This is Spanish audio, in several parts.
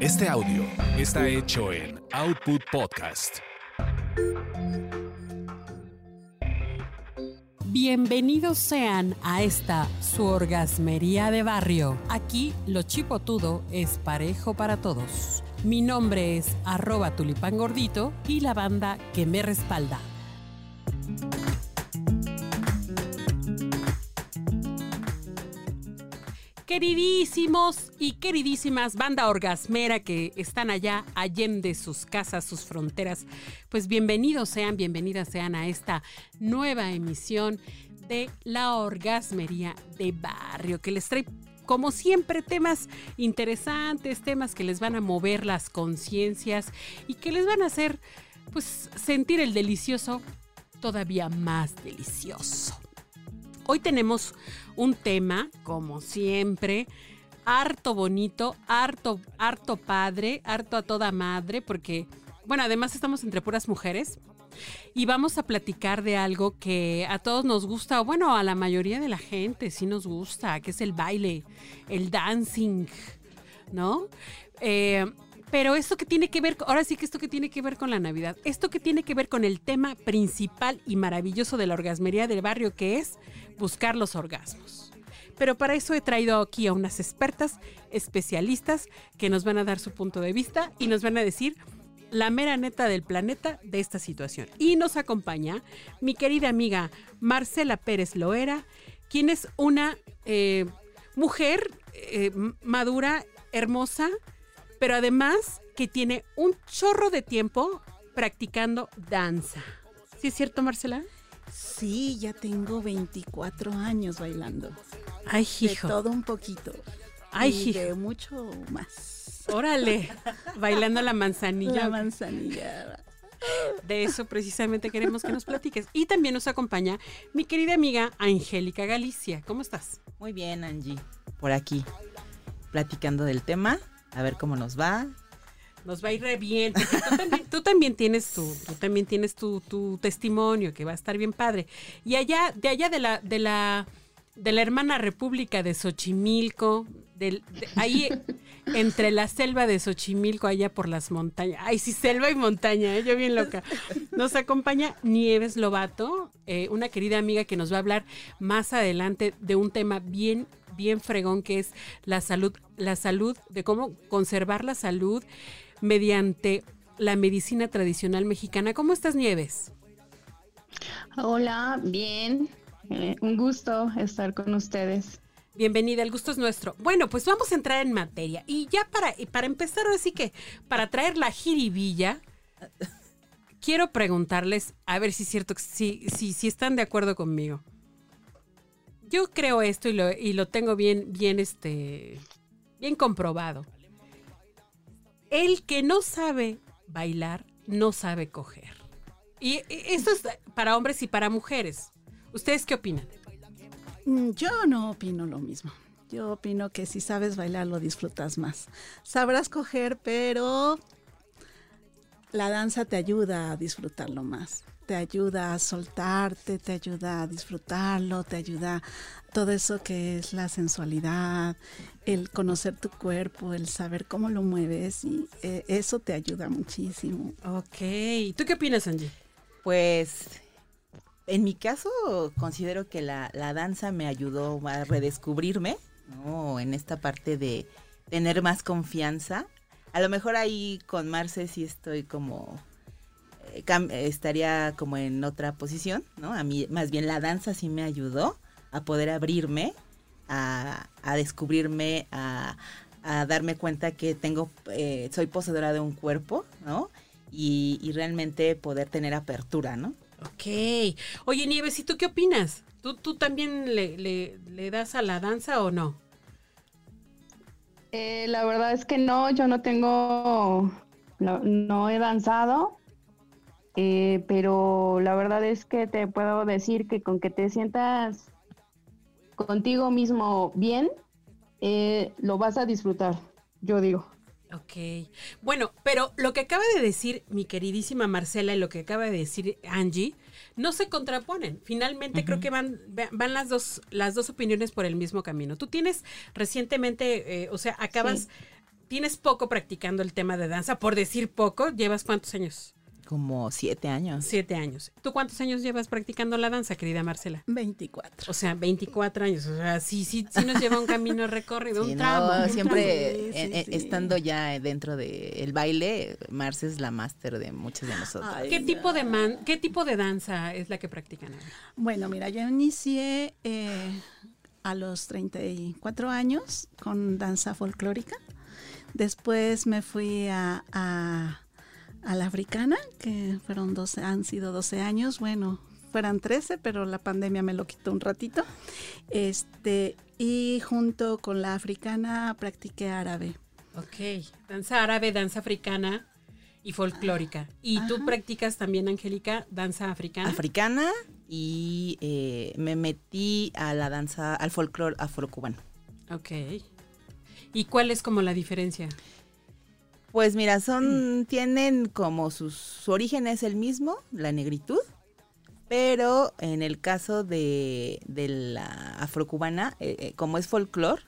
Este audio está hecho en Output Podcast. Bienvenidos sean a esta su orgasmería de barrio. Aquí lo chipotudo es parejo para todos. Mi nombre es arroba tulipán gordito y la banda que me respalda. Queridísimos y queridísimas banda orgasmera que están allá allende sus casas, sus fronteras, pues bienvenidos sean, bienvenidas sean a esta nueva emisión de la orgasmería de barrio que les trae como siempre, temas interesantes, temas que les van a mover las conciencias y que les van a hacer, pues, sentir el delicioso todavía más delicioso. Hoy tenemos un tema, como siempre, harto bonito, harto, harto padre, harto a toda madre, porque, bueno, además estamos entre puras mujeres. Y vamos a platicar de algo que a todos nos gusta, bueno, a la mayoría de la gente sí nos gusta, que es el baile, el dancing, ¿no? Eh, pero esto que tiene que ver, ahora sí que esto que tiene que ver con la Navidad, esto que tiene que ver con el tema principal y maravilloso de la orgasmería del barrio, que es buscar los orgasmos. Pero para eso he traído aquí a unas expertas, especialistas, que nos van a dar su punto de vista y nos van a decir la mera neta del planeta de esta situación. Y nos acompaña mi querida amiga Marcela Pérez Loera, quien es una eh, mujer eh, madura, hermosa, pero además que tiene un chorro de tiempo practicando danza. ¿Sí es cierto, Marcela? Sí, ya tengo 24 años bailando. Ay, hijo. De todo un poquito. Ay, y hijo. de mucho más. Órale, bailando la manzanilla. La manzanilla. De eso precisamente queremos que nos platiques. Y también nos acompaña mi querida amiga Angélica Galicia. ¿Cómo estás? Muy bien, Angie. Por aquí, platicando del tema, a ver cómo nos va. Nos va a ir re bien. porque Tú también, tú también tienes tu, tú también tienes tu, tu testimonio que va a estar bien padre. Y allá, de allá de la, de la, de la hermana República de Xochimilco, del, de- ahí entre la selva de Xochimilco, allá por las montañas. Ay, sí, selva y montaña, ¿eh? yo bien loca. Nos acompaña Nieves Lobato, eh, una querida amiga que nos va a hablar más adelante de un tema bien, bien fregón que es la salud, la salud, de cómo conservar la salud mediante la medicina tradicional mexicana. ¿Cómo estás, Nieves? Hola, bien. Eh, un gusto estar con ustedes. Bienvenida, el gusto es nuestro. Bueno, pues vamos a entrar en materia. Y ya para, y para empezar, ahora sí que para traer la jiribilla, quiero preguntarles, a ver si es cierto, que- si, si, si están de acuerdo conmigo. Yo creo esto y lo, y lo tengo bien, bien, este, bien comprobado. El que no sabe bailar, no sabe coger. Y esto es para hombres y para mujeres. ¿Ustedes qué opinan? Mm, Yo no opino lo mismo. Yo opino que si sabes bailar lo disfrutas más. Sabrás coger, pero la danza te ayuda a disfrutarlo más. Te ayuda a soltarte, te ayuda a disfrutarlo, te ayuda todo eso que es la sensualidad, el conocer tu cuerpo, el saber cómo lo mueves y eh, eso te ayuda muchísimo. Ok. ¿Tú qué opinas, Angie? Pues, en mi caso, considero que la, la danza me ayudó a redescubrirme, ¿no? En esta parte de tener más confianza. A lo mejor ahí con Marce sí estoy como... estaría como en otra posición, ¿no? A mí, más bien la danza sí me ayudó a poder abrirme, a, a descubrirme, a, a darme cuenta que tengo, eh, soy poseedora de un cuerpo, ¿no? Y, y realmente poder tener apertura, ¿no? Ok. Oye, Nieves, ¿y tú qué opinas? ¿Tú, tú también le, le- le das a la danza o no? Eh, la verdad es que no, yo no tengo, no, no he danzado, eh, pero la verdad es que te puedo decir que con que te sientas contigo mismo bien, eh, lo vas a disfrutar, yo digo. Ok. Bueno, pero lo que acaba de decir mi queridísima Marcela y lo que acaba de decir Angie no se contraponen. Finalmente creo que van, van las dos, las dos opiniones por el mismo camino. Tú tienes recientemente, eh, o sea, acabas, Sí. tienes poco practicando el tema de danza, por decir poco, ¿llevas cuántos años? Como siete años. Siete años. ¿Tú cuántos años llevas practicando la danza, querida Marcela? 24. O sea, 24 años. O sea, sí, sí, sí nos lleva un camino recorrido, Sí, un no, tramo. un siempre tramo. Sí, eh, sí, eh, sí. estando ya dentro del baile, Marce es la máster de muchos de nosotros. Ay, ¿Qué tipo de man, qué tipo de danza es la que practican? ahora? Bueno, mira, yo inicié eh, a los 34 años con danza folclórica. Después me fui a, a, a la africana, que fueron 12, han sido 12 años. Bueno, fueran 13, pero la pandemia me lo quitó un ratito. Este, y junto con la africana practiqué árabe. Ok, danza árabe, danza africana y folclórica. ¿Y tú practicas también, Angélica, danza africana? Africana y eh, me metí a la danza, al folclore afrocubano. ok. ¿Y cuál es como la diferencia? Pues mira, son, tienen como sus, su origen es el mismo, la negritud, pero en el caso de, de la afrocubana, eh, eh, como es folclore,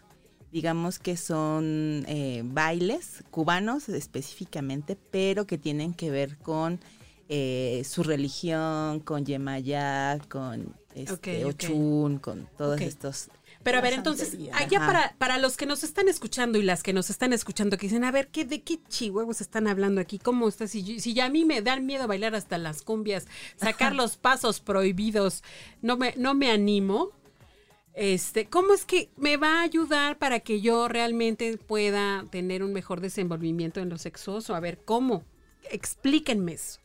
digamos que son eh, bailes cubanos específicamente, pero que tienen que ver con eh, su religión, con Yemayá, con este. Ochun, con todos estos Pero a ver, entonces, allá Ajá. para, para los que nos están escuchando y las que nos están escuchando, que dicen, a ver, ¿qué, ¿de qué chihuahuas están hablando aquí? ¿Cómo está? Si, si ya a mí me dan miedo bailar hasta las cumbias, sacar los pasos prohibidos, no me, no me animo. Este, ¿cómo es que me va a ayudar para que yo realmente pueda tener un mejor desenvolvimiento en lo sexuoso? A ver, ¿cómo? Explíquenme eso.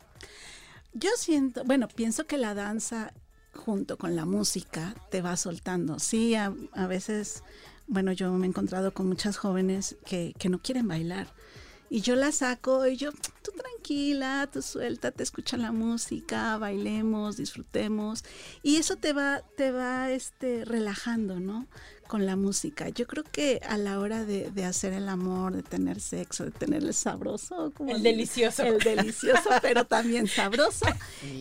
Yo siento, bueno, pienso que la danza junto con la música te va soltando. Sí, a, a veces, bueno, yo me he encontrado con muchas jóvenes que, que no quieren bailar. Y yo la saco y yo, tú tranquila, tú suelta, te escucha la música, bailemos, disfrutemos. Y eso te va, te va este, relajando, ¿no? Con la música. Yo creo que a la hora de, de hacer el amor, de tener sexo, de tener el sabroso, como El delicioso. El delicioso, pero también sabroso.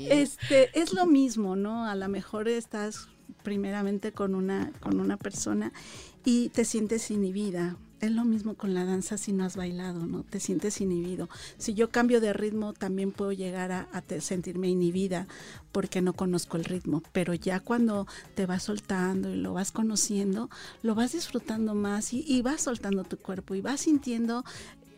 Este, es lo mismo, ¿no? A lo mejor estás primeramente con una, con una persona y te sientes inhibida. Es lo mismo con la danza si no has bailado, ¿no? Te sientes inhibido. Si yo cambio de ritmo, también puedo llegar a, a te- sentirme inhibida porque no conozco el ritmo. Pero ya cuando te vas soltando y lo vas conociendo, lo vas disfrutando más y, y vas soltando tu cuerpo y vas sintiendo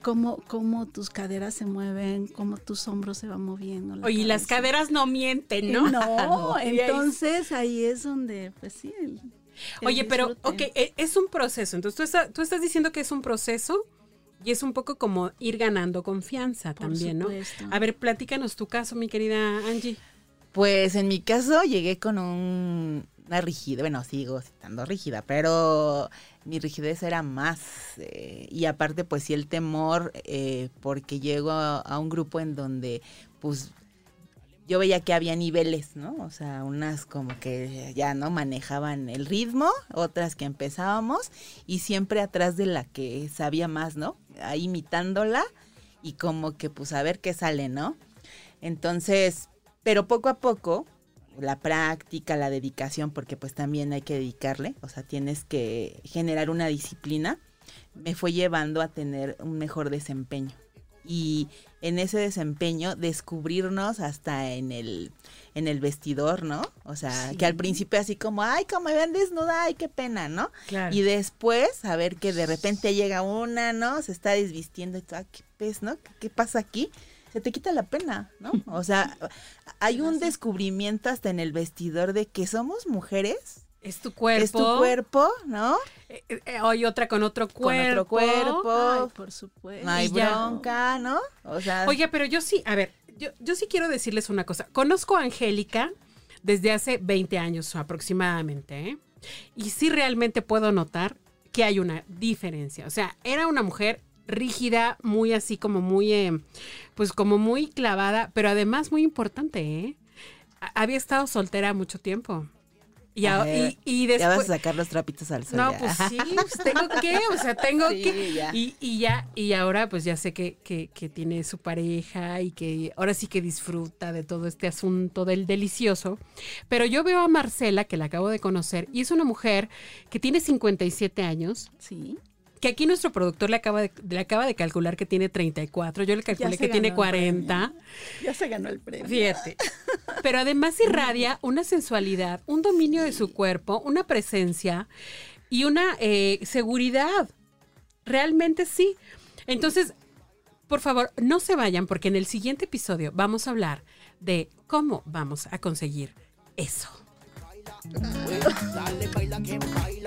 cómo, cómo tus caderas se mueven, cómo tus hombros se van moviendo. la Oye, y las caderas no mienten, ¿no? No, entonces ahí es donde, pues sí. el- Oye, pero, ok, e- es un proceso. Entonces, tú, está- tú estás diciendo que es un proceso y es un poco como ir ganando confianza Por también, supuesto. ¿no? A ver, platícanos tu caso, mi querida Angie. Pues en mi caso llegué con un- una rigidez, bueno, sigo estando rígida, pero mi rigidez era más. eh, y aparte, pues sí, el temor, eh, porque llego a, a un grupo en donde, pues, yo veía que había niveles, ¿no? O sea, unas como que ya no manejaban el ritmo, otras que empezábamos, y siempre atrás de la que sabía más, ¿no? Ahí imitándola y como que, pues, a ver qué sale, ¿no? Entonces, pero poco a poco, la práctica, la dedicación, porque pues también hay que dedicarle, o sea, tienes que generar una disciplina, me fue llevando a tener un mejor desempeño. Y en ese desempeño descubrirnos hasta en el, en el vestidor, ¿no? O sea, Sí. que al principio así como, ay, como me ven desnuda, ay, qué pena, ¿no? Claro. Y después, a ver que de repente llega una, ¿no? Se está desvistiendo y tú, ah, qué pez, ¿no? ¿Qué, qué pasa aquí? Se te quita la pena, ¿no? O sea, hay un descubrimiento hasta en el vestidor de que somos mujeres, es tu cuerpo. es tu cuerpo, ¿no? Eh, eh, Hoy otra con otro Con cuerpo. otro cuerpo, Ay, por supuesto. no hay bronca, ¿no? O sea, Oye, pero yo sí, a ver, yo, yo sí quiero decirles una cosa. Conozco a Angélica desde hace 20 años aproximadamente, ¿eh? Y sí realmente puedo notar que hay una diferencia. O sea, era una mujer rígida, muy así como muy, eh, pues como muy clavada, pero además muy importante, ¿eh? Había estado soltera mucho tiempo. Y, a- y, y ya vas a después... sacar los trapitos al sol. No, ya. pues sí, pues tengo que, o sea, tengo Sí, que. ya. Y, y ya, y ahora pues ya sé que, que, que tiene su pareja y que ahora sí que disfruta de todo este asunto del delicioso. Pero yo veo a Marcela, que la acabo de conocer, y es una mujer que tiene 57 años, Sí. Que aquí nuestro productor le acaba de, le acaba de calcular que tiene 34, yo le calculé que tiene ganó el 40. Ya se ganó el premio. Fíjate. Pero además irradia una sensualidad, un dominio de su cuerpo, una presencia y una eh, seguridad. Realmente sí. Entonces, por favor, no se vayan porque en el siguiente episodio vamos a hablar de cómo vamos a conseguir eso. Dale, baila, que baila.